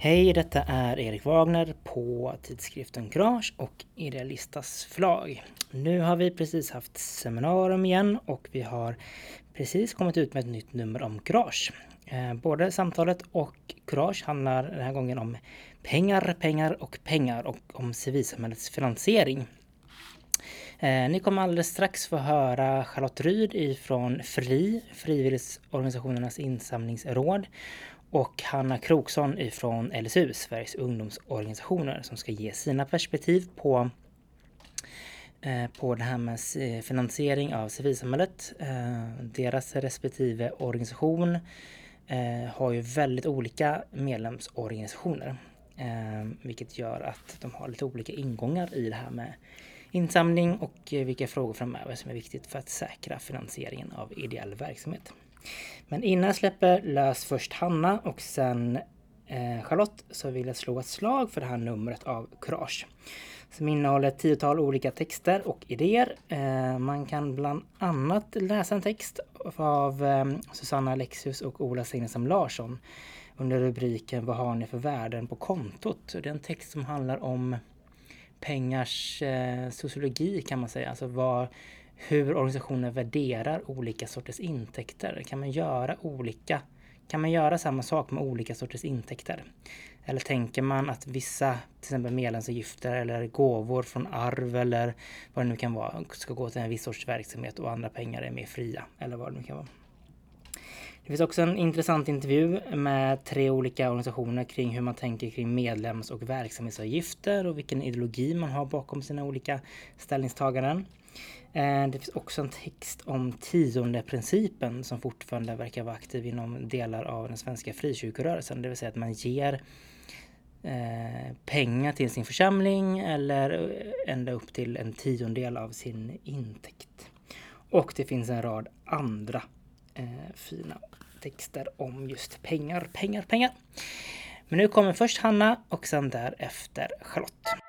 Hej, detta är Erik Wagner på tidskriften Courage och Idealistas förlag. Nu har vi precis haft seminarium igen och vi har precis kommit ut med ett nytt nummer om Courage. Eh, både samtalet och Courage handlar den här gången om pengar, pengar och pengar och om civilsamhällets finansiering. Eh, ni kommer alldeles strax få höra Charlotte Ryd ifrån FRI, Frivilligorganisationernas insamlingsråd och Hanna Kroksson ifrån LSU, Sveriges ungdomsorganisationer, som ska ge sina perspektiv på eh, på det här med eh, finansiering av civilsamhället. Eh, deras respektive organisation har ju väldigt olika medlemsorganisationer. Vilket gör att de har lite olika ingångar i det här med insamling och vilka frågor framöver som är viktigt för att säkra finansieringen av ideell verksamhet. Men innan jag släpper lös först Hanna och sen eh, Charlotte så vill jag slå ett slag för det här numret av Courage. Som innehåller ett tiotal olika texter och idéer. Eh, man kan bland annat läsa en text av eh, Susanna Alexius och Ola Signesson Larsson under rubriken Vad har ni för värden på kontot? Det är en text som handlar om pengars eh, sociologi kan man säga. Alltså vad, hur organisationer värderar olika sorters intäkter. Kan man göra olika kan man göra samma sak med olika sorters intäkter? Eller tänker man att vissa, till exempel medlemsavgifter eller gåvor från arv eller vad det nu kan vara, ska gå till en viss sorts verksamhet och andra pengar är mer fria? Eller vad det nu kan vara. Det finns också en intressant intervju med tre olika organisationer kring hur man tänker kring medlems och verksamhetsavgifter och vilken ideologi man har bakom sina olika ställningstaganden. Eh, det finns också en text om tionde principen som fortfarande verkar vara aktiv inom delar av den svenska frikyrkorörelsen. Det vill säga att man ger eh, pengar till sin församling eller eh, ända upp till en tiondel av sin intäkt. Och det finns en rad andra eh, fina texter om just pengar, pengar, pengar. Men nu kommer först Hanna och sen därefter Charlotte.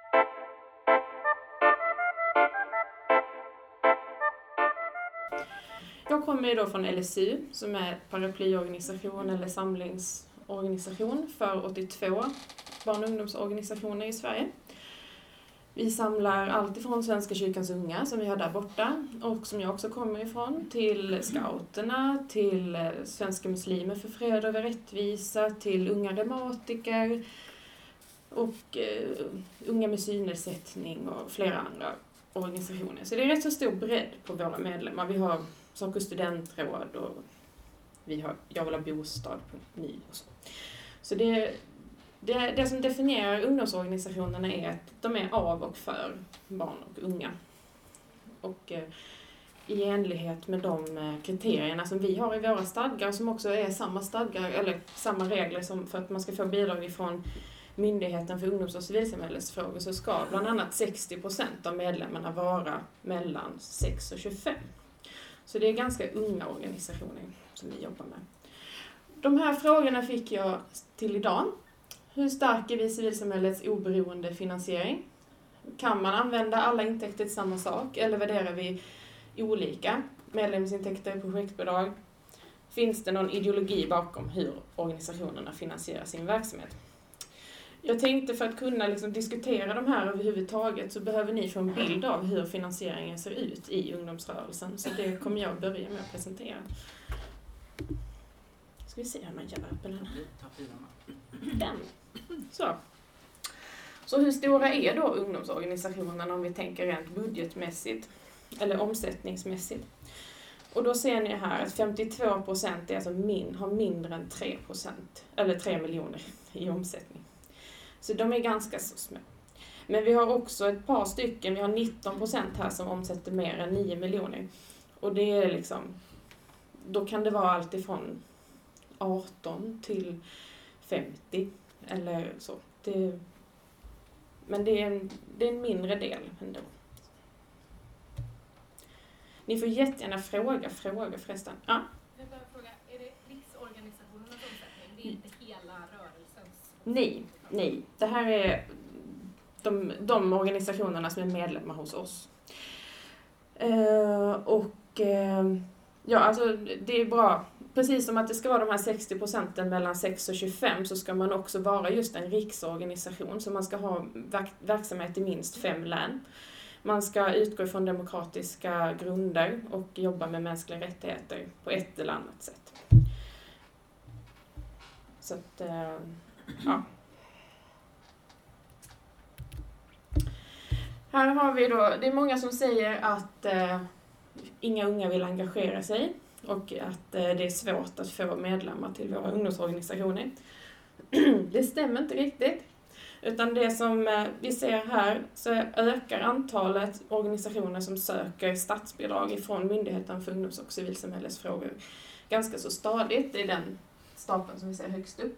Kommer ju då från LSU som är paraplyorganisation eller samlingsorganisation för 82 barn och ungdomsorganisationer i Sverige. Vi samlar allt ifrån Svenska kyrkans unga, som vi har där borta, och som jag också kommer ifrån, till scouterna, till eh, Svenska muslimer för fred och rättvisa, till unga reumatiker och uh, unga med synnedsättning och flera andra organisationer. Så det är rätt så stor bredd på våra medlemmar. Vi har som studentråd och vi har Jag vill ha bostad på ny och så. Så det, det, det som definierar ungdomsorganisationerna är att de är av och för barn och unga. Och eh, i enlighet med de eh, kriterierna som vi har i våra stadgar som också är samma stadgar, eller samma regler som för att man ska få bidrag ifrån Myndigheten för ungdoms och civilsamhällesfrågor så ska bland annat 60 procent av medlemmarna vara mellan 6 och 25. Så det är ganska unga organisationer som vi jobbar med. De här frågorna fick jag till idag. Hur stärker vi civilsamhällets oberoende finansiering? Kan man använda alla intäkter till samma sak eller värderar vi olika? Medlemsintäkter, projektbidrag. Finns det någon ideologi bakom hur organisationerna finansierar sin verksamhet? Jag tänkte för att kunna liksom diskutera de här överhuvudtaget så behöver ni få en bild av hur finansieringen ser ut i ungdomsrörelsen. Så det kommer jag börja med att presentera. Ska vi se hur man gör öppen den här. Den. Så. Så hur stora är då ungdomsorganisationerna om vi tänker rent budgetmässigt eller omsättningsmässigt? Och då ser ni här att 52 procent är alltså min, har mindre än 3 procent, eller 3 miljoner i omsättning. Så de är ganska så små. Men vi har också ett par stycken, vi har 19 procent här som omsätter mer än 9 miljoner. Och det är liksom, då kan det vara allt ifrån 18 till 50 eller så. Det, men det är, en, det är en mindre del ändå. Ni får jättegärna fråga frågor förresten. Ja? Jag vill fråga, är det riksorganisationernas omsättning? Det är inte hela rörelsens? Nej, nej. Det här är de, de organisationerna som är medlemmar hos oss. Eh, och eh, Ja, alltså det är bra. Precis som att det ska vara de här 60 procenten mellan 6 och 25 så ska man också vara just en riksorganisation. Så man ska ha verk verksamhet i minst fem län. Man ska utgå från demokratiska grunder och jobba med mänskliga rättigheter på ett eller annat sätt. Så att, eh, ja. Här har vi då, det är många som säger att eh, inga unga vill engagera sig och att eh, det är svårt att få medlemmar till våra ungdomsorganisationer. det stämmer inte riktigt. Utan det som eh, vi ser här så ökar antalet organisationer som söker statsbidrag ifrån Myndigheten för ungdoms och civilsamhällesfrågor ganska så stadigt. Det är den stapeln som vi ser högst upp.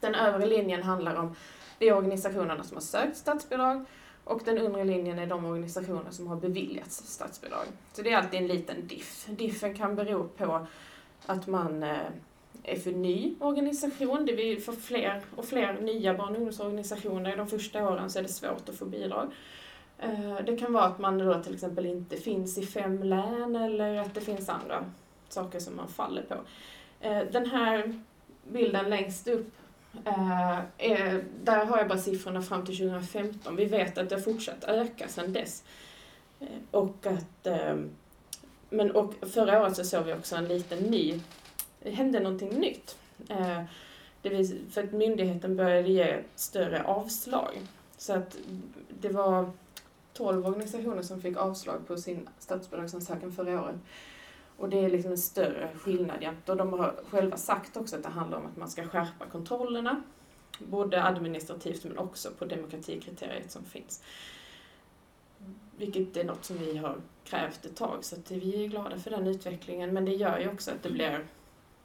Den övre linjen handlar om det är organisationerna som har sökt statsbidrag och den undre linjen är de organisationer som har beviljats statsbidrag. Så det är alltid en liten diff. Diffen kan bero på att man eh, är för ny organisation. Det vill för fler och fler nya barn och ungdomsorganisationer. De första åren så är det svårt att få bidrag. Eh, det kan vara att man då till exempel inte finns i fem län eller att det finns andra saker som man faller på. Eh, den här bilden längst upp Eh, eh, där har jag bara siffrorna fram till 2015. Vi vet att det har fortsatt öka sedan dess. Eh, och att, eh, men och förra året så såg vi också en liten ny, det hände någonting nytt. Eh, det vis, för att myndigheten började ge större avslag. Så att det var 12 organisationer som fick avslag på sin statsbidragsansökan förra året. Och det är liksom en större skillnad jämt. Och de har själva sagt också att det handlar om att man ska skärpa kontrollerna. Både administrativt men också på demokratikriteriet som finns. Vilket är något som vi har krävt ett tag, så att vi är glada för den utvecklingen. Men det gör ju också att det blir,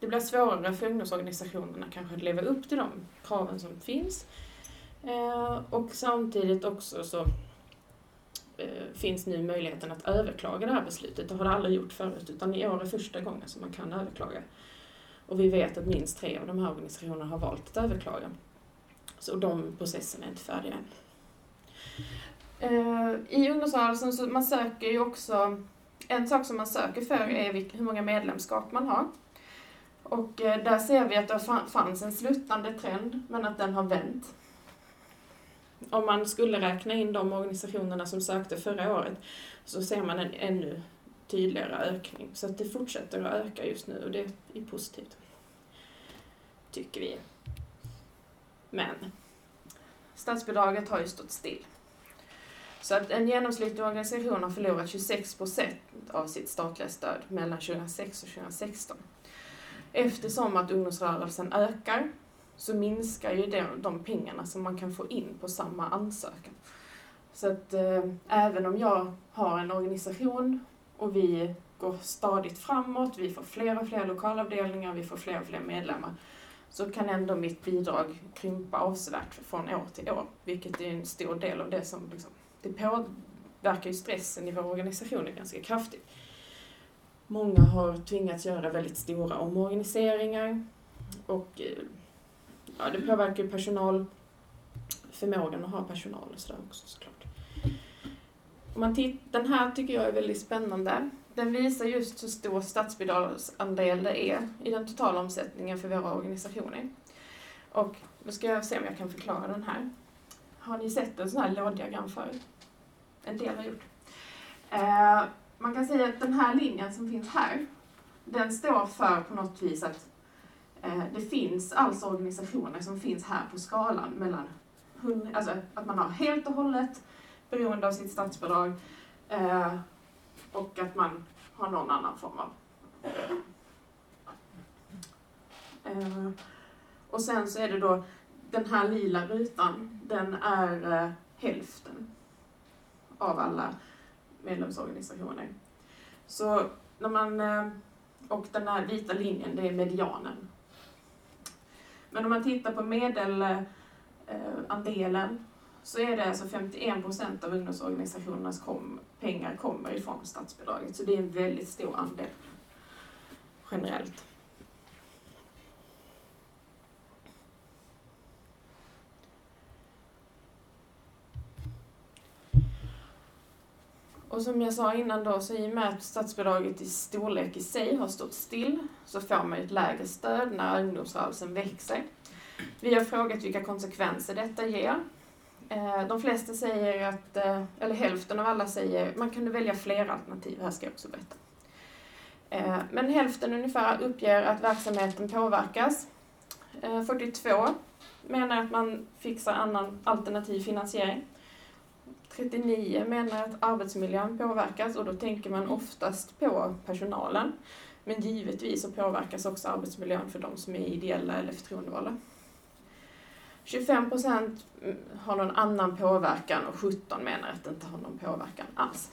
det blir svårare för ungdomsorganisationerna kanske att leva upp till de kraven som finns. Eh, och samtidigt också så Eh, finns nu möjligheten att överklaga det här beslutet. Det har det aldrig gjort förut, utan i år är första gången som man kan överklaga. Och vi vet att minst tre av de här organisationerna har valt att överklaga. Så de processerna är inte färdiga än. Eh, I ungdomsrörelsen så man söker ju också, en sak som man söker för är hur många medlemskap man har. Och eh, där ser vi att det fanns en sluttande trend, men att den har vänt om man skulle räkna in de organisationerna som sökte förra året så ser man en ännu tydligare ökning. Så att det fortsätter att öka just nu och det är positivt. Tycker vi. Men statsbidraget har ju stått still. Så att en genomsnittlig organisation har förlorat 26 procent av sitt statliga stöd mellan 2006 och 2016. Eftersom att ungdomsrörelsen ökar så minskar ju de, de pengarna som man kan få in på samma ansökan. Så att eh, även om jag har en organisation och vi går stadigt framåt, vi får fler och fler lokalavdelningar, vi får fler och fler medlemmar, så kan ändå mitt bidrag krympa avsevärt från år till år, vilket är en stor del av det som liksom, det påverkar ju stressen i vår organisation ganska kraftigt. Många har tvingats göra väldigt stora omorganiseringar och eh, ja, det påverkar ju personal, förmågan att ha personal och sådär också såklart. Om man titt, den här tycker jag är väldigt spännande. Den visar just hur stor statsbidragsandel det är i den totala omsättningen för våra organisationer. Och nu ska jag se om jag kan förklara den här. Har ni sett en sån här låddiagram förut? En del har gjort. Eh, man kan säga att den här linjen som finns här, den står för på något vis att Eh, det finns alltså organisationer som finns här på skalan mellan alltså att man har helt och hållet beroende av sitt statsbidrag eh, och att man har någon annan form av eh, och sen så är det då den här lila rutan, den är hälften av alla medlemsorganisationer. Så när man, och den här vita linjen, det är medianen men om man tittar på medelandelen så är det alltså 51 procent av ungdomsorganisationernas kom, pengar kommer ifrån statsbidraget. Så det är en väldigt stor andel generellt. Och som jag sa innan då, så i och med att statsbidraget i storlek i sig har stått still så får man ju ett lägre stöd när ungdomsrörelsen växer. Vi har frågat vilka konsekvenser detta ger. Eh, de flesta säger att, eh, eller hälften av alla säger, man kunde välja flera alternativ, här ska jag också berätta. Eh, men hälften ungefär uppger att verksamheten påverkas. 42 menar att man fixar annan alternativ finansiering. 39 menar att arbetsmiljön påverkas och då tänker man oftast på personalen. Men givetvis så påverkas också arbetsmiljön för de som är ideella eller förtroendevalda. 25 procent har någon annan påverkan och 17 menar att det inte har någon påverkan alls.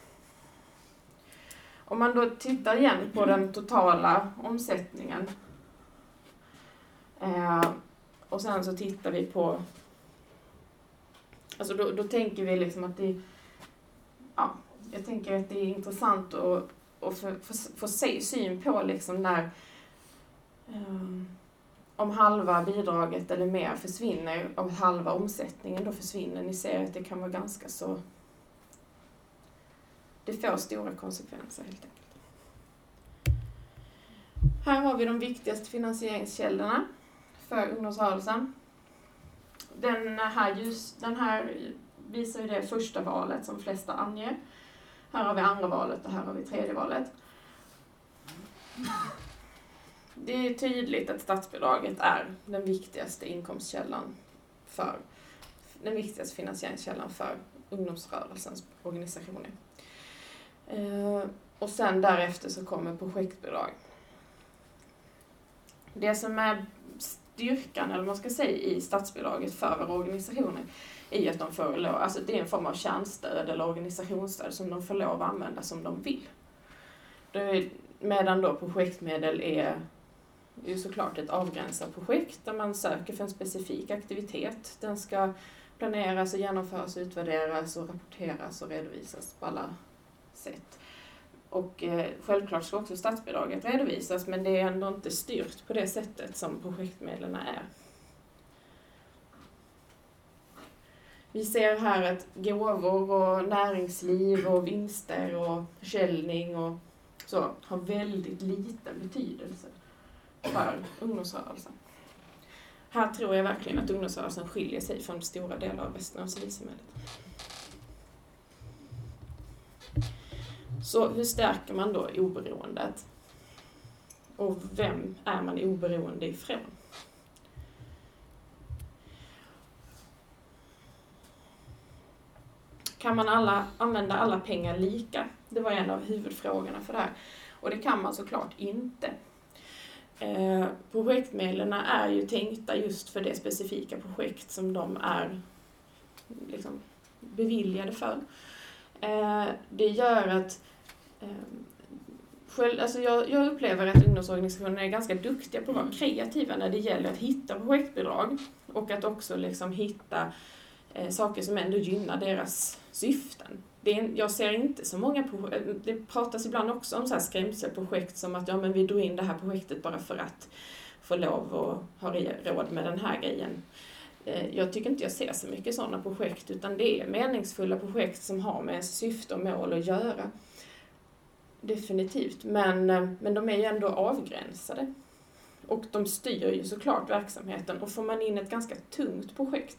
Om man då tittar igen på den totala omsättningen eh, och sen så tittar vi på Alltså då, då tänker vi liksom att det ja, jag tänker att det är intressant att, att få, få, få se syn på liksom när um, om halva bidraget eller mer försvinner om halva omsättningen då försvinner. Ni ser att det kan vara ganska så... Det får stora konsekvenser helt enkelt. Här har vi de viktigaste finansieringskällorna för ungdomsrörelsen. Den här, ljus, den här visar ju det första valet som flesta anger. Här har vi andra valet och här har vi tredje valet. Det är tydligt att statsbidraget är den viktigaste inkomstkällan för den viktigaste finansieringskällan för ungdomsrörelsens organisationer. Eh, och sen därefter så kommer projektbidrag. Det som är styrkan, eller vad man ska säga, i statsbidraget för våra organisationer är ju att de får lov, alltså det är en form av kärnstöd eller organisationsstöd som de får lov att använda som de vill. Medan då projektmedel är ju såklart ett avgränsat projekt där man söker för en specifik aktivitet. Den ska planeras och genomföras, utvärderas och rapporteras och redovisas på alla sätt. Och eh, självklart ska också statsbidraget redovisas men det är ändå inte styrt på det sättet som projektmedlen är. Vi ser här att gåvor och näringsliv och vinster och försäljning och så har väldigt liten betydelse för ungdomsrörelsen. Här tror jag verkligen att ungdomsrörelsen skiljer sig från stora delar av resten av civilsamhället. Så hur stärker man då oberoendet? Och vem är man oberoende ifrån? Kan man alla, använda alla pengar lika? Det var en av huvudfrågorna för det här. Och det kan man såklart inte. Eh, projektmedlen är ju tänkta just för det specifika projekt som de är liksom, beviljade för. Eh, det gör att eh, själv, alltså jag, jag upplever att ungdomsorganisationerna är ganska duktiga på att vara mm. kreativa när det gäller att hitta projektbidrag och att också liksom hitta eh, saker som ändå gynnar deras syften. Det är, jag ser inte så många projekt, det pratas ibland också om så här skrämselprojekt som att ja men vi drog in det här projektet bara för att få lov att ha råd med den här grejen. Eh, jag tycker inte jag ser så mycket sådana projekt utan det är meningsfulla projekt som har med syfte och mål att göra. Definitivt, men, eh, men de är ju ändå avgränsade. Och de styr ju såklart verksamheten och får man in ett ganska tungt projekt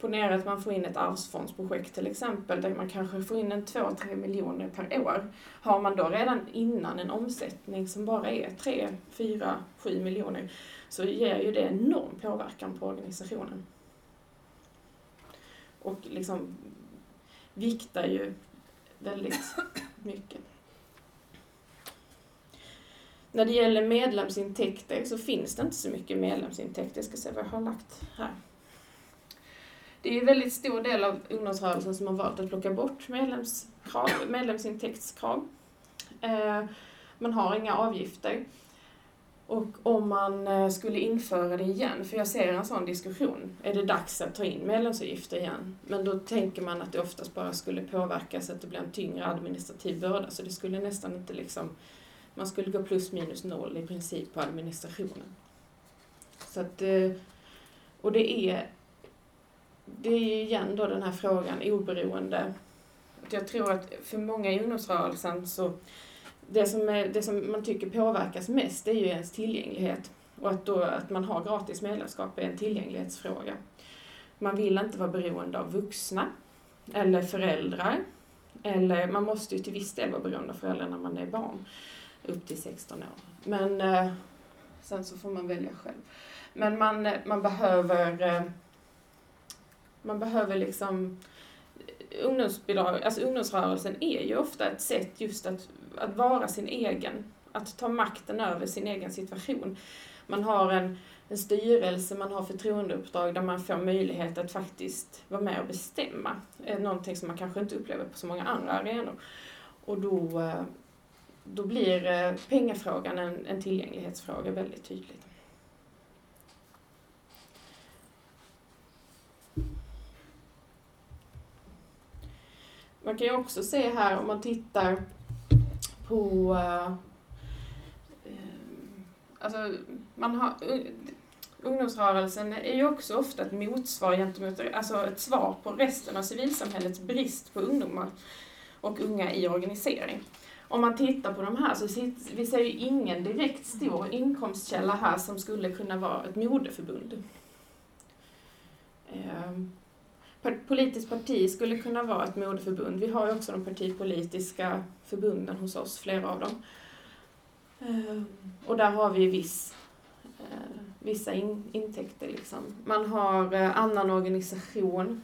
Ponera att man får in ett arvsfondsprojekt till exempel, där man kanske får in en 2-3 miljoner per år. Har man då redan innan en omsättning som bara är 3, 4, 7 miljoner, så ger ju det enorm påverkan på organisationen. Och liksom viktar ju väldigt mycket. När det gäller medlemsintäkter så finns det inte så mycket medlemsintäkter. Jag ska se vad jag har lagt här. Det är ju en väldigt stor del av ungdomsrörelsen som har valt att plocka bort medlemskrav, medlemsintäktskrav. Eh, man har inga avgifter. Och om man eh, skulle införa det igen, för jag ser en sån diskussion, är det dags att ta in medlemsavgifter igen? Men då tänker man att det oftast bara skulle påverka så att det blir en tyngre administrativ börda, så det skulle nästan inte liksom, man skulle gå plus minus noll i princip på administrationen. Så att, eh, och det är det är ju igen då den här frågan oberoende. Jag tror att för många i ungdomsrörelsen så det som, är, det som man tycker påverkas mest det är ju ens tillgänglighet. Och att, då, att man har gratis medlemskap är en tillgänglighetsfråga. Man vill inte vara beroende av vuxna eller föräldrar. Eller man måste ju till viss del vara beroende av föräldrar när man är barn upp till 16 år. Men eh, sen så får man välja själv. Men man, man behöver eh, man behöver liksom ungdomsbidrag, alltså ungdomsrörelsen är ju ofta ett sätt just att, att vara sin egen, att ta makten över sin egen situation. Man har en, en styrelse, man har förtroendeuppdrag där man får möjlighet att faktiskt vara med och bestämma. Eh, någonting som man kanske inte upplever på så många andra arenor. Och då, eh, då blir eh, pengafrågan en, en tillgänglighetsfråga väldigt tydligt. Man kan ju också se här om man tittar på uh, alltså, man har, ungdomsrörelsen är ju också ofta ett motsvar gentemot, alltså ett svar på resten av civilsamhällets brist på ungdomar och unga i organisering. Om man tittar på de här så sitter, vi ser ju ingen direkt stor inkomstkälla här som skulle kunna vara ett modeförbund. Um, politiskt parti skulle kunna vara ett modeförbund. Vi har ju också de partipolitiska förbunden hos oss, flera av dem. Eh, och där har vi viss, eh, vissa in, intäkter. Liksom. Man har eh, annan organisation.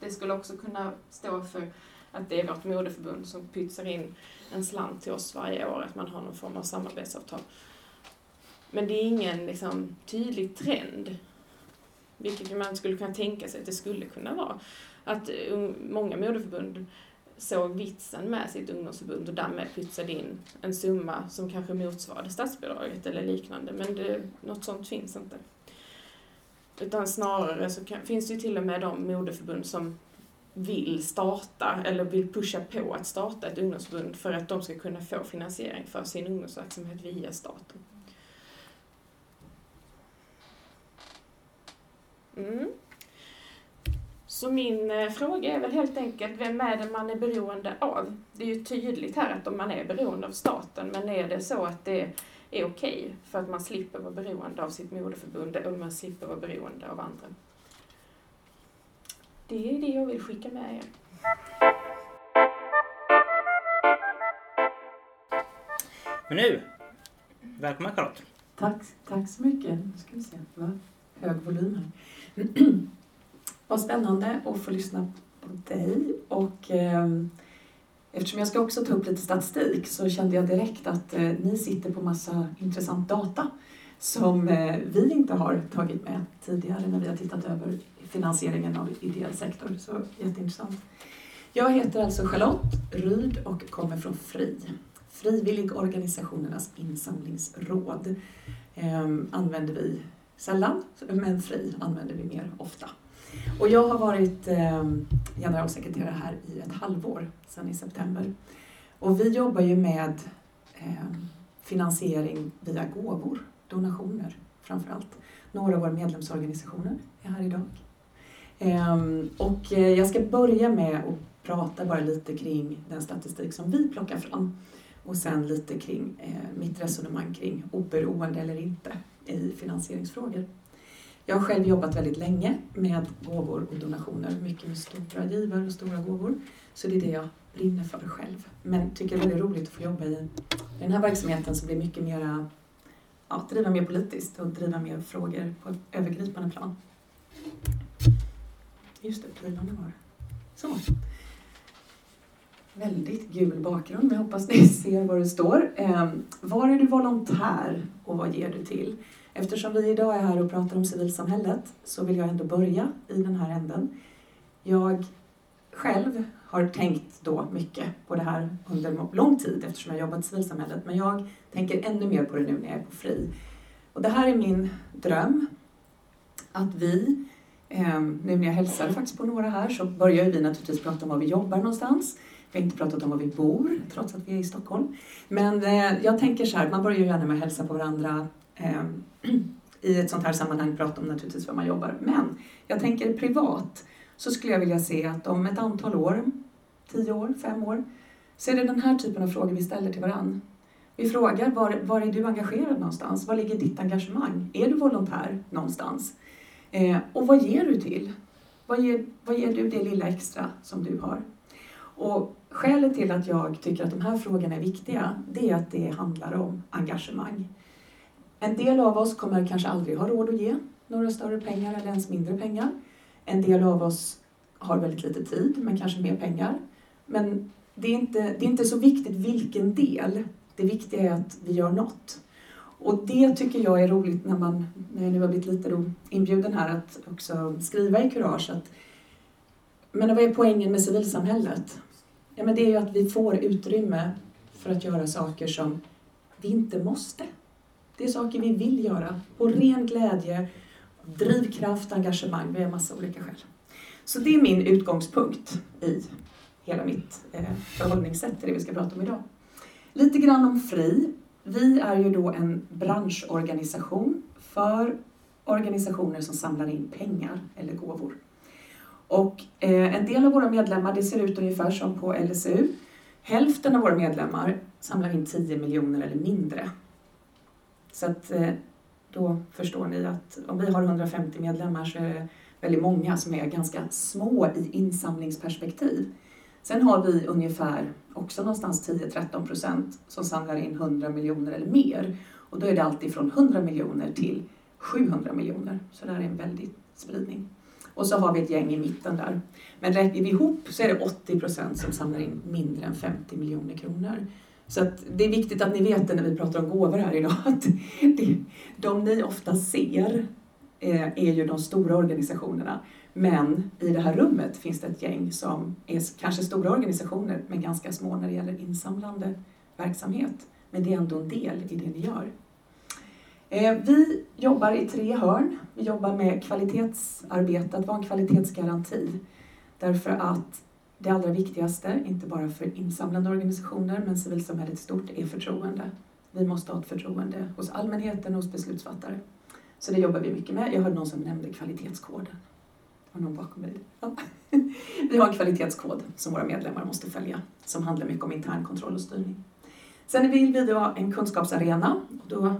Det skulle också kunna stå för att det är vårt modeförbund som pytsar in en slant till oss varje år, att man har någon form av samarbetsavtal. Men det är ingen liksom, tydlig trend vilket man skulle kunna tänka sig att det skulle kunna vara. Att eh, många modeförbund såg vitsen med sitt ungdomsförbund och därmed pytsade in en summa som kanske motsvarade statsbidraget eller liknande. Men det, något sånt finns inte. Utan snarare så kan, finns det ju till och med de modeförbund som vill starta eller vill pusha på att starta ett ungdomsförbund för att de ska kunna få finansiering för sin ungdomsverksamhet via staten. Mm. Så min eh, fråga är väl helt enkelt, vem är det man är beroende av? Det är ju tydligt här att man är beroende av staten, men är det så att det är okej okay för att man slipper vara beroende av sitt moderförbund och man slipper vara beroende av andra? Det är det jag vill skicka med er. Men nu, välkommen Charlotte. Tack, tack så mycket. Nu ska vi se, det var hög volym här. Vad spännande att få lyssna på dig. Och, eh, eftersom jag ska också ta upp lite statistik så kände jag direkt att eh, ni sitter på massa intressant data som eh, vi inte har tagit med tidigare när vi har tittat över finansieringen av ideell sektor. Så jätteintressant. Jag heter alltså Charlotte Ryd och kommer från FRI. Frivilligorganisationernas insamlingsråd eh, använder vi sällan, men FRI använder vi mer ofta. Och jag har varit eh, generalsekreterare här i ett halvår, sedan i september. Och vi jobbar ju med eh, finansiering via gåvor, donationer framför allt. Några av våra medlemsorganisationer är här idag. Ehm, och eh, jag ska börja med att prata bara lite kring den statistik som vi plockar fram och sen lite kring mitt resonemang kring oberoende eller inte i finansieringsfrågor. Jag har själv jobbat väldigt länge med gåvor och donationer, mycket med stora givare och stora gåvor. Så det är det jag brinner för själv. Men tycker det är väldigt roligt att få jobba i den här verksamheten som blir mycket mera, ja, driva mer politiskt och driva mer frågor på ett övergripande plan. Just det, pilarna var Så. Väldigt gul bakgrund, men jag hoppas ni ser vad det står. Ehm, var är du volontär och vad ger du till? Eftersom vi idag är här och pratar om civilsamhället så vill jag ändå börja i den här änden. Jag själv har tänkt då mycket på det här under lång tid eftersom jag jobbat i civilsamhället men jag tänker ännu mer på det nu när jag är på FRI. Och det här är min dröm att vi, ehm, nu när jag hälsar faktiskt på några här så börjar vi naturligtvis prata om var vi jobbar någonstans. Vi har inte pratat om var vi bor trots att vi är i Stockholm. Men eh, jag tänker så här, man börjar ju gärna med att hälsa på varandra ehm, i ett sånt här sammanhang prata om naturligtvis vad man jobbar. Men jag tänker privat så skulle jag vilja se att om ett antal år, tio år, fem år, så är det den här typen av frågor vi ställer till varann. Vi frågar var, var är du engagerad någonstans? Var ligger ditt engagemang? Är du volontär någonstans? Eh, och vad ger du till? Vad ger, vad ger du det lilla extra som du har? Och skälet till att jag tycker att de här frågorna är viktiga, det är att det handlar om engagemang. En del av oss kommer kanske aldrig ha råd att ge några större pengar eller ens mindre pengar. En del av oss har väldigt lite tid, men kanske mer pengar. Men det är inte, det är inte så viktigt vilken del. Det viktiga är att vi gör något. Och det tycker jag är roligt när, man, när jag nu har blivit lite då inbjuden här att också skriva i Kurage. Att, men vad är poängen med civilsamhället? Ja, men det är ju att vi får utrymme för att göra saker som vi inte måste. Det är saker vi vill göra på ren glädje, drivkraft, engagemang. Vi har massa olika skäl. Så det är min utgångspunkt i hela mitt eh, förhållningssätt till det vi ska prata om idag. Lite grann om FRI. Vi är ju då en branschorganisation för organisationer som samlar in pengar eller gåvor. Och eh, en del av våra medlemmar, det ser ut ungefär som på LSU. Hälften av våra medlemmar samlar in 10 miljoner eller mindre. Så att eh, då förstår ni att om vi har 150 medlemmar så är det väldigt många som är ganska små i insamlingsperspektiv. Sen har vi ungefär också någonstans 10-13 procent som samlar in 100 miljoner eller mer. Och då är det alltid från 100 miljoner till 700 miljoner. Så där är en väldig spridning. Och så har vi ett gäng i mitten där. Men räknar vi ihop så är det 80 procent som samlar in mindre än 50 miljoner kronor. Så att det är viktigt att ni vet det när vi pratar om gåvor här idag. Att det, de ni ofta ser eh, är ju de stora organisationerna. Men i det här rummet finns det ett gäng som är kanske stora organisationer men ganska små när det gäller insamlande verksamhet. Men det är ändå en del i det ni gör. Eh, vi jobbar i tre hörn. Vi jobbar med kvalitetsarbete, att vara en kvalitetsgaranti. Därför att det allra viktigaste, inte bara för insamlande organisationer men civilsamhället stort, är förtroende. Vi måste ha ett förtroende hos allmänheten och hos beslutsfattare. Så det jobbar vi mycket med. Jag hörde någon som nämnde kvalitetskoden. Har någon bakom mig? Ja. Vi har en kvalitetskod som våra medlemmar måste följa som handlar mycket om intern kontroll och styrning. Sen vill vi ha en kunskapsarena. Då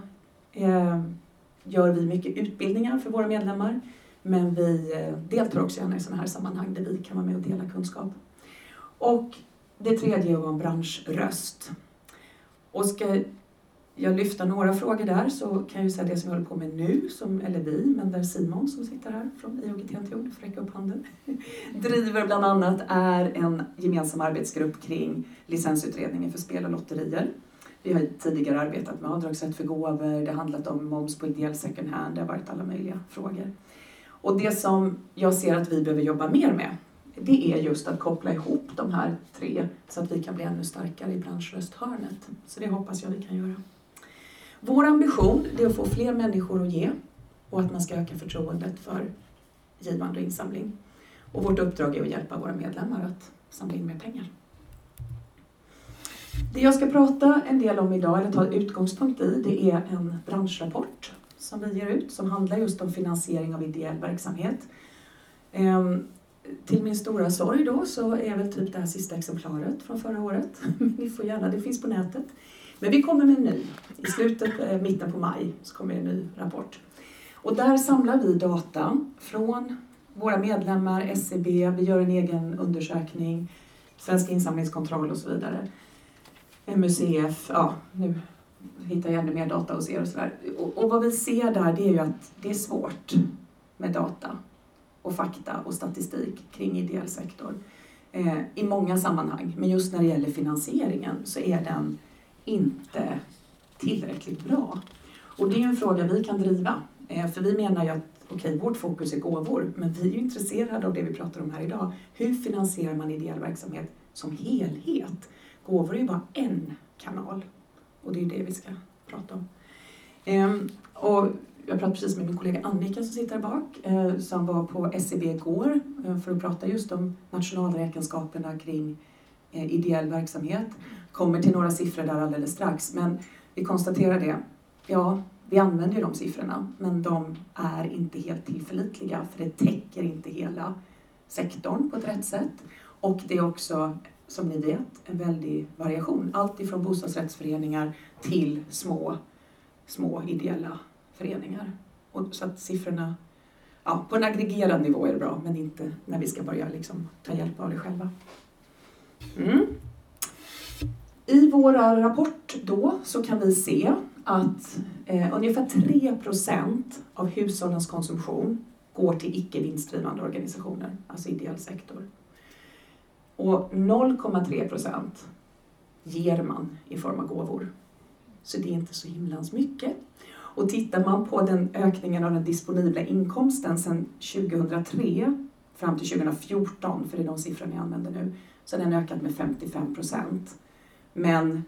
eh, gör vi mycket utbildningar för våra medlemmar men vi eh, deltar också gärna i sådana här sammanhang där vi kan vara med och dela kunskap. Och det tredje är att vara en branschröst. Och ska jag lyfta några frågor där så kan jag ju säga det som jag håller på med nu, som, eller vi, men där Simon som sitter här från IOGT-NTO, får räcka upp handen, driver bland annat är en gemensam arbetsgrupp kring licensutredningen för spel och lotterier. Vi har tidigare arbetat med avdragsrätt för gåvor, det har handlat om moms på ideell second hand, det har varit alla möjliga frågor. Och det som jag ser att vi behöver jobba mer med, det är just att koppla ihop de här tre så att vi kan bli ännu starkare i branschrösthörnet. Så det hoppas jag vi kan göra. Vår ambition är att få fler människor att ge och att man ska öka förtroendet för givande och insamling. Och vårt uppdrag är att hjälpa våra medlemmar att samla in mer pengar. Det jag ska prata en del om idag, eller ta utgångspunkt i, det är en branschrapport som vi ger ut som handlar just om finansiering av ideell verksamhet. Ehm, till min stora sorg då så är väl typ det här sista exemplaret från förra året. Ni får gärna, det finns på nätet. Men vi kommer med en ny. I slutet, eh, mitten på maj, så kommer en ny rapport. Och där samlar vi data från våra medlemmar, SCB, vi gör en egen undersökning, Svensk insamlingskontroll och så vidare. MUCF, ja nu hittar jag ännu mer data hos er och sådär. Och, och vad vi ser där det är ju att det är svårt med data och fakta och statistik kring ideell sektor eh, i många sammanhang. Men just när det gäller finansieringen så är den inte tillräckligt bra. Och det är en fråga vi kan driva. Eh, för vi menar ju att okej, vårt fokus är gåvor, men vi är ju intresserade av det vi pratar om här idag. Hur finansierar man ideell verksamhet som helhet? Gåvor är ju bara en kanal och det är det vi ska prata om. Ehm, och jag pratade precis med min kollega Annika som sitter här bak, eh, som var på SCB igår eh, för att prata just om nationalräkenskaperna kring eh, ideell verksamhet kommer till några siffror där alldeles strax. Men vi konstaterar det. Ja, vi använder ju de siffrorna, men de är inte helt tillförlitliga för det täcker inte hela sektorn på ett rätt sätt. Och det är också som ni vet, en väldig variation. Allt ifrån bostadsrättsföreningar till små, små ideella föreningar. Och så att siffrorna, ja, på en aggregerad nivå är det bra, men inte när vi ska börja liksom ta hjälp av det själva. Mm. I vår rapport då så kan vi se att eh, ungefär 3% av hushållens konsumtion går till icke vinstdrivande organisationer, alltså ideell sektor. Och 0,3 procent ger man i form av gåvor. Så det är inte så himlans mycket. Och tittar man på den ökningen av den disponibla inkomsten sedan 2003 fram till 2014, för det är de siffrorna jag använder nu, så har den ökat med 55 procent. Men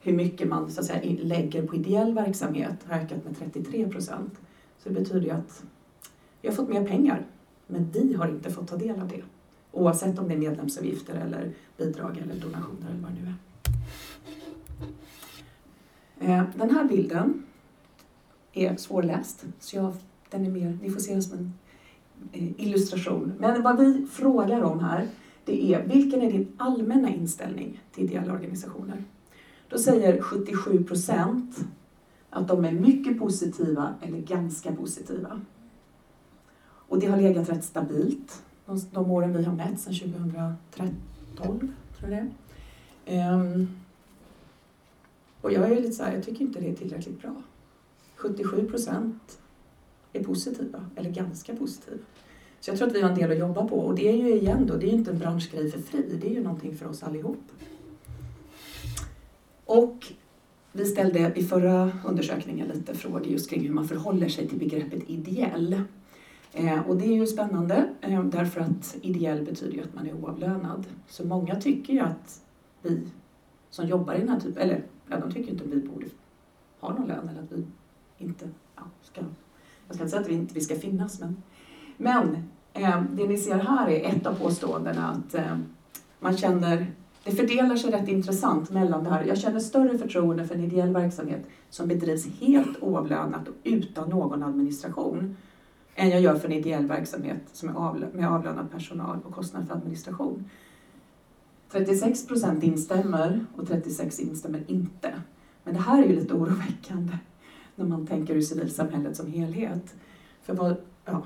hur mycket man så att säga, lägger på ideell verksamhet har ökat med 33 procent. Så det betyder ju att vi har fått mer pengar, men vi har inte fått ta del av det. Oavsett om det är medlemsavgifter eller bidrag eller donationer eller vad det nu är. Eh, den här bilden är svårläst, så jag, den är mer, ni får se den som en eh, illustration. Men vad vi frågar om här, det är vilken är din allmänna inställning till ideella organisationer? Då säger 77 procent att de är mycket positiva eller ganska positiva. Och det har legat rätt stabilt de, de åren vi har mätt sedan 2013, tror jag det. Um, och jag är lite så här, jag tycker inte det är tillräckligt bra. 77 procent är positiva, eller ganska positiva. Så jag tror att vi har en del att jobba på. Och det är ju igen då, det är ju inte en branschgrej för fri, det är ju någonting för oss allihop. Och vi ställde i förra undersökningen lite frågor just kring hur man förhåller sig till begreppet ideell. Eh, och det är ju spännande eh, därför att ideell betyder ju att man är oavlönad. Så många tycker ju att vi som jobbar i den här typen, eller ja, de tycker inte att vi borde ha någon lön eller att vi inte ja, ska, jag ska inte säga att vi inte vi ska finnas men, men eh, det ni ser här är ett av påståendena att eh, man känner det fördelar sig rätt intressant mellan det här. Jag känner större förtroende för en ideell verksamhet som bedrivs helt oavlönat och utan någon administration än jag gör för en ideell verksamhet som är avlö med avlönad personal och kostnad för administration. 36 procent instämmer och 36 instämmer inte. Men det här är ju lite oroväckande när man tänker ur civilsamhället som helhet. För vad, ja,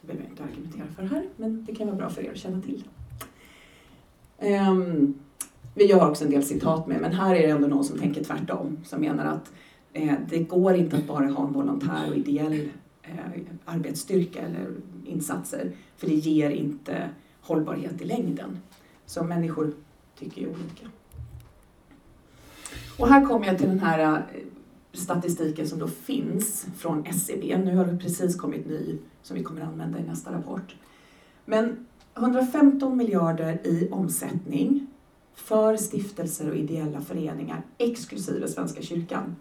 det behöver jag inte argumentera för här, men det kan vara bra för er att känna till. Ehm, um, vi har också en del citat med, men här är det ändå någon som tänker tvärtom, som menar att eh, det går inte att bara ha en volontär och ideell eh, arbetsstyrka eller insatser, för det ger inte hållbarhet i längden. Så människor tycker ju olika. Och här kommer jag till den här eh, statistiken som då finns från SCB. Nu har det precis kommit ny som vi kommer att använda i nästa rapport. Men 115 miljarder i omsättning för stiftelser och ideella föreningar exklusive Svenska kyrkan.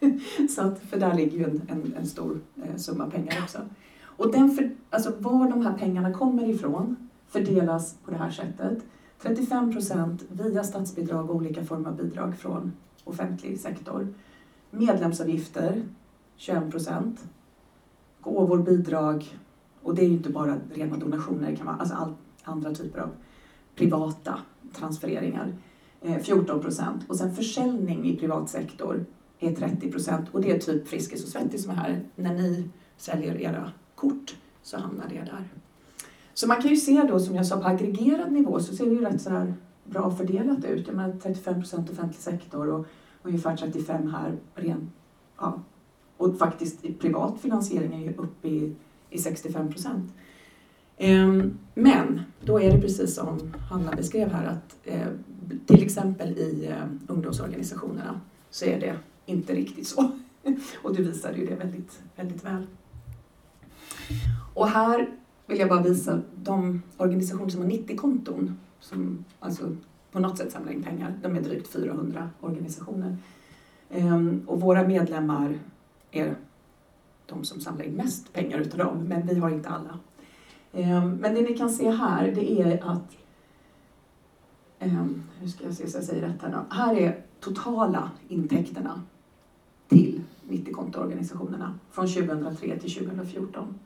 Så att, för där ligger ju en, en, en stor eh, summa pengar också. Och den för, alltså var de här pengarna kommer ifrån fördelas på det här sättet. 35 procent via statsbidrag och olika former av bidrag från offentlig sektor. Medlemsavgifter 21 procent. Gåvor, bidrag och det är ju inte bara rena donationer, det kan vara alltså all, andra typer av privata transfereringar. Eh, 14 procent. Och sen försäljning i privat sektor är 30 procent. Och det är typ Friskis och Svettis som är här. När ni säljer era kort så hamnar det där. Så man kan ju se då, som jag sa, på aggregerad nivå så ser det ju rätt sådär bra fördelat ut. Jag menar 35 procent offentlig sektor och ungefär 35 här ren, ja. Och faktiskt privat finansiering är ju uppe i, i 65 procent. Ehm, men då är det precis som Hanna beskrev här att eh, till exempel i eh, ungdomsorganisationerna så är det inte riktigt så. Och du visade ju det väldigt, väldigt väl. Och här vill jag bara visa de organisationer som har 90-konton, som alltså på något sätt samla in pengar. De är drygt 400 organisationer. Ehm, och våra medlemmar är de som samlar in mest pengar utav dem, men vi har inte alla. Ehm, men det ni kan se här, det är att ehm, hur ska jag se så jag säger rätt här nu. Här är totala intäkterna till 90-kontoorganisationerna från 2003 till 2014.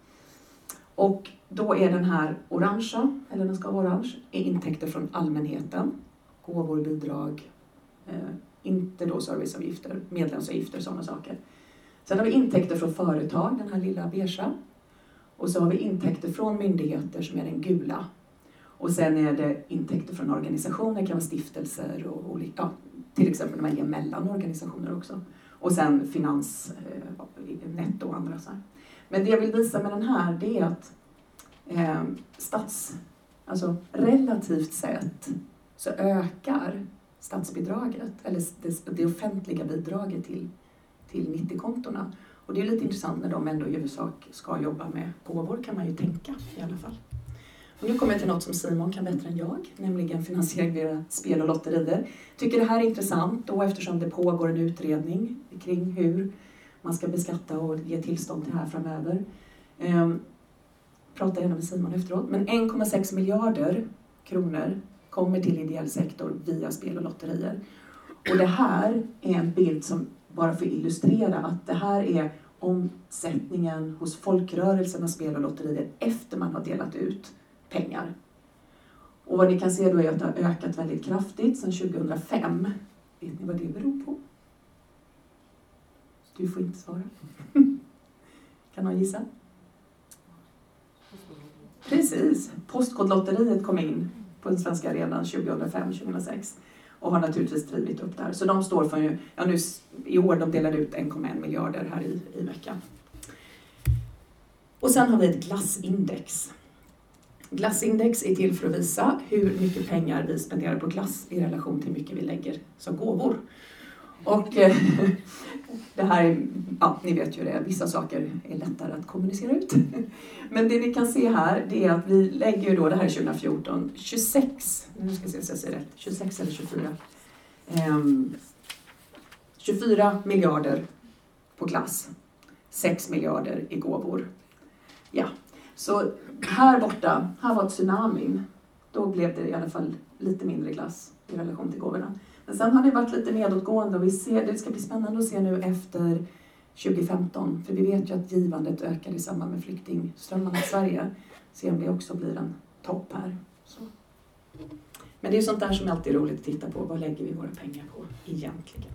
Och då är den här orangea, eller den ska vara orange, är intäkter från allmänheten gåvor, bidrag, eh, inte då serviceavgifter, medlemsavgifter och sådana saker. Sen har vi intäkter från företag, den här lilla beigea. Och så har vi intäkter från myndigheter som är den gula. Och sen är det intäkter från organisationer, det kan vara stiftelser och olika, ja, till exempel när man ger mellan organisationer också. Och sen finans, eh, netto och andra så här. Men det jag vill visa med den här, det är att eh, stats, alltså relativt sett så ökar statsbidraget, eller det, det offentliga bidraget till, till 90-kontona. Och det är lite intressant när de ändå i huvudsak ska jobba med gåvor kan man ju tänka i alla fall. Och nu kommer jag till något som Simon kan bättre än jag, nämligen finansiering via spel och lotterier. Tycker det här är intressant då eftersom det pågår en utredning kring hur man ska beskatta och ge tillstånd till det här framöver. Ehm, prata gärna med Simon efteråt. Men 1,6 miljarder kronor kommer till ideell sektor via spel och lotterier. Och det här är en bild som bara för att illustrera att det här är omsättningen hos folkrörelserna spel och lotterier efter man har delat ut pengar. Och vad ni kan se då är att det har ökat väldigt kraftigt sedan 2005. Vet ni vad det beror på? Du får inte svara. kan någon gissa? Precis. Postkodlotteriet kom in på den svenska arenan 2005-2006 och har naturligtvis drivit upp det här. Så de står för, ja nu i år, de delade ut 1,1 miljarder här i, i veckan. Och sen har vi ett glassindex. Glassindex är till för att visa hur mycket pengar vi spenderar på glass i relation till hur mycket vi lägger som gåvor. Och eh, det här, är, ja ni vet ju det, vissa saker är lättare att kommunicera ut. Men det ni kan se här, det är att vi lägger ju då, det här är 2014, 26, nu ska jag se så jag säger rätt, 26 eller 24, eh, 24 miljarder på glass, 6 miljarder i gåvor. Ja, så här borta, här var tsunamin. Då blev det i alla fall lite mindre glass i relation till gåvorna. Men sen har det varit lite nedåtgående och vi ser, det ska bli spännande att se nu efter 2015, för vi vet ju att givandet ökar i samband med flyktingströmmarna i Sverige. Se om det också blir en topp här. Så. Men det är sånt där som alltid är roligt att titta på. Vad lägger vi våra pengar på egentligen?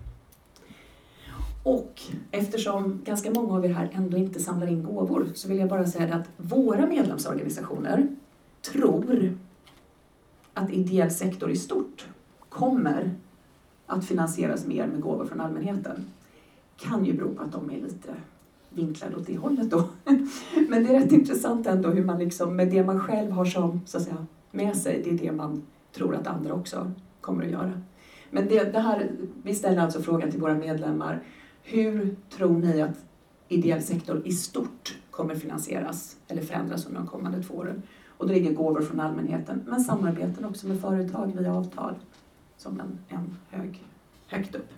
Och eftersom ganska många av er här ändå inte samlar in gåvor så vill jag bara säga att våra medlemsorganisationer tror att ideell sektor i stort kommer att finansieras mer med gåvor från allmänheten. Kan ju bero på att de är lite vinklade åt det hållet då. Men det är rätt intressant ändå hur man liksom, med det man själv har som, så att säga, med sig, det är det man tror att andra också kommer att göra. Men det, det här, vi ställer alltså frågan till våra medlemmar, hur tror ni att ideell sektor i stort kommer finansieras eller förändras under de kommande två åren? Och då ligger gåvor från allmänheten, men samarbeten också med företag via avtal som en, en hög, högt upp.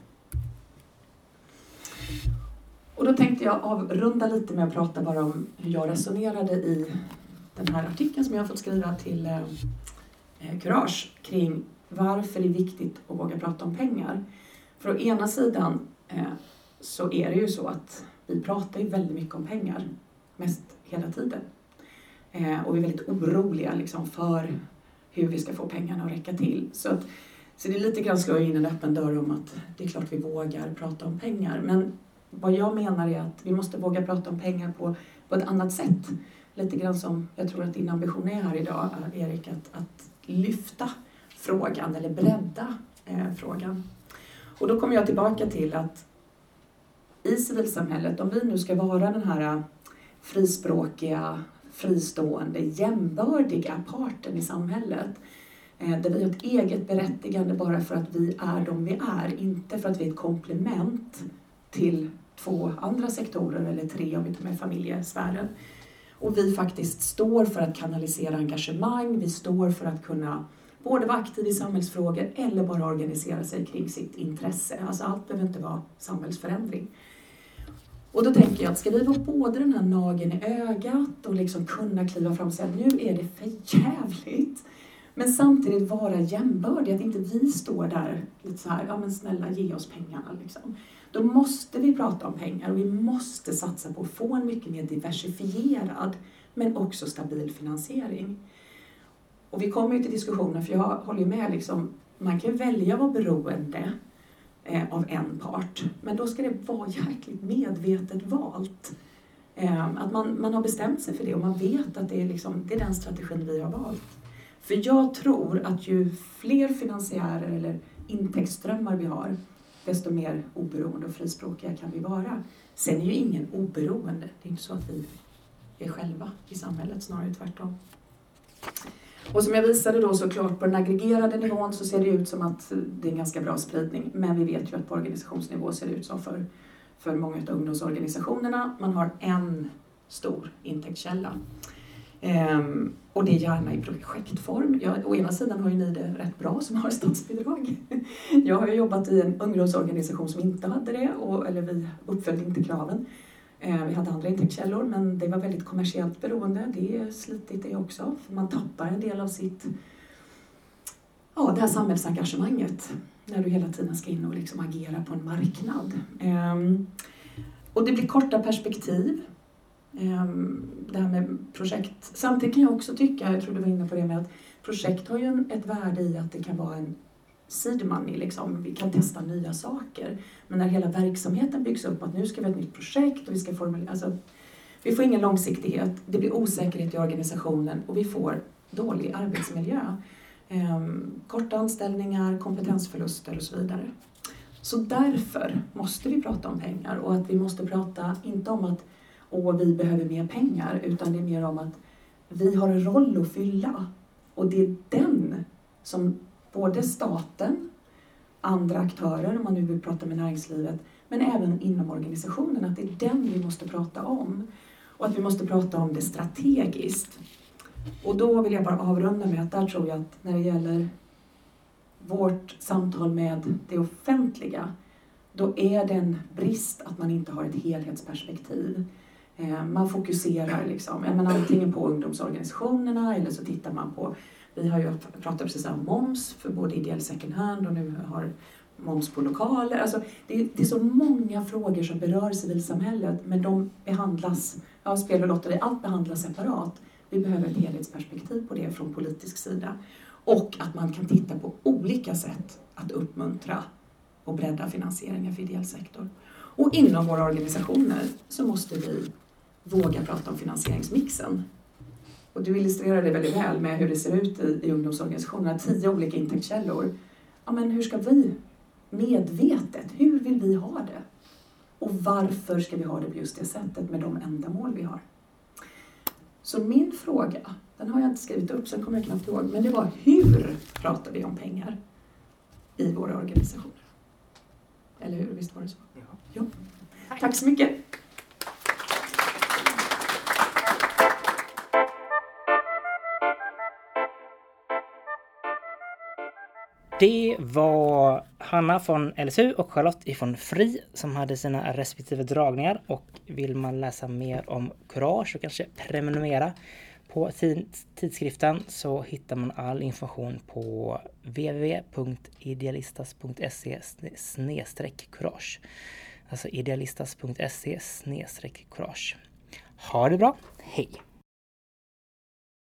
Och då tänkte jag avrunda lite med att prata bara om hur jag resonerade i den här artikeln som jag har fått skriva till eh, eh Courage kring varför det är viktigt att våga prata om pengar. För å ena sidan eh, så är det ju så att vi pratar ju väldigt mycket om pengar, mest hela tiden. Eh, och vi är väldigt oroliga liksom, för hur vi ska få pengarna att räcka till. Så, att, så det är lite grann slå in en öppen dörr om att det är klart vi vågar prata om pengar. Men vad jag menar är att vi måste våga prata om pengar på, på ett annat sätt. Lite grann som jag tror att din ambition är här idag, Erik, att, att lyfta frågan eller bredda eh, frågan. Och då kommer jag tillbaka till att i civilsamhället, om vi nu ska vara den här frispråkiga, fristående, jämbördiga parten i samhället, Eh, där vi har ett eget berättigande bara för att vi är de vi är, inte för att vi är ett komplement till två andra sektorer eller tre om vi tar med familjesfären. Och vi faktiskt står för att kanalisera engagemang, vi står för att kunna både vara aktiv i samhällsfrågor eller bara organisera sig kring sitt intresse. Alltså allt behöver inte vara samhällsförändring. Och då tänker jag att ska vi vara både den här nageln i ögat och liksom kunna kliva fram och säga nu är det för jävligt. Men samtidigt vara jämbördig, att inte vi står där lite så här, ja men snälla ge oss pengarna liksom. Då måste vi prata om pengar och vi måste satsa på att få en mycket mer diversifierad men också stabil finansiering. Och vi kommer ju till diskussionen, för jag håller med liksom Man kan välja att vara beroende eh, av en part, men då ska det vara jäkligt medvetet valt. Eh, att man, man har bestämt sig för det och man vet att det är, liksom, det är den strategin vi har valt. För jag tror att ju fler finansiärer eller intäktsströmmar vi har, desto mer oberoende och frispråkiga kan vi vara. Sen är ju ingen oberoende. Det är inte så att vi är själva i samhället, snarare tvärtom. Och som jag visade då såklart på den aggregerade nivån så ser det ut som att det är en ganska bra spridning. Men vi vet ju att på organisationsnivå ser det ut som för, för många av ungdomsorganisationerna. Man har en stor intäktskälla. Ehm, och det är gärna i projektform. Jag, å ena sidan har ju ni det rätt bra som har statsbidrag. Jag har ju jobbat i en ungdomsorganisation som inte hade det, och, eller vi uppföljde inte kraven. Ehm, vi hade andra intäktskällor men det var väldigt kommersiellt beroende. Det är slitigt det också, för man tappar en del av sitt ja, det här samhällsengagemanget när du hela tiden ska in och liksom agera på en marknad. Ehm, och det blir korta perspektiv. Ehm, det här med projekt. Samtidigt kan jag också tycka, jag tror du var inne på det med att projekt har ju ett värde i att det kan vara en seed money, liksom. vi kan testa nya saker. Men när hela verksamheten byggs upp att nu ska vi ha ett nytt projekt och vi ska formulera, alltså, vi får ingen långsiktighet, det blir osäkerhet i organisationen och vi får dålig arbetsmiljö. Ehm, korta anställningar, kompetensförluster och så vidare. Så därför måste vi prata om pengar och att vi måste prata, inte om att och vi behöver mer pengar, utan det är mer om att vi har en roll att fylla. Och det är den som både staten, andra aktörer, om man nu vill prata med näringslivet, men även inom organisationen, att det är den vi måste prata om. Och att vi måste prata om det strategiskt. Och då vill jag bara avrunda med att där tror jag att när det gäller vårt samtal med det offentliga, då är det en brist att man inte har ett helhetsperspektiv. Eh, man fokuserar liksom, menar, antingen på ungdomsorganisationerna eller så tittar man på, vi har ju pratat precis om moms för både ideell second hand och nu har moms på lokaler. Alltså, det, är, det är så många frågor som berör civilsamhället men de behandlas, ja, spel och lotteri, allt behandlas separat. Vi behöver ett helhetsperspektiv på det från politisk sida. Och att man kan titta på olika sätt att uppmuntra och bredda finansieringen för ideell sektor. Och inom våra organisationer så måste vi våga prata om finansieringsmixen. Och du illustrerar det väldigt väl med hur det ser ut i, i ungdomsorganisationerna. Tio olika intäktskällor. Ja, men hur ska vi medvetet, hur vill vi ha det? Och varför ska vi ha det på just det sättet med de ändamål vi har? Så min fråga, den har jag inte skrivit upp så den kommer jag knappt ihåg, men det var hur pratar vi om pengar i våra organisationer? Eller hur? Visst var det så? Ja. ja. Tack så mycket. Det var Hanna från LSU och Charlotte ifrån FRI som hade sina respektive dragningar och vill man läsa mer om kurage och kanske prenumerera på tidskriften så hittar man all information på www.idealistas.se kurage. Alltså idealistas.se kurage. Ha det bra, hej!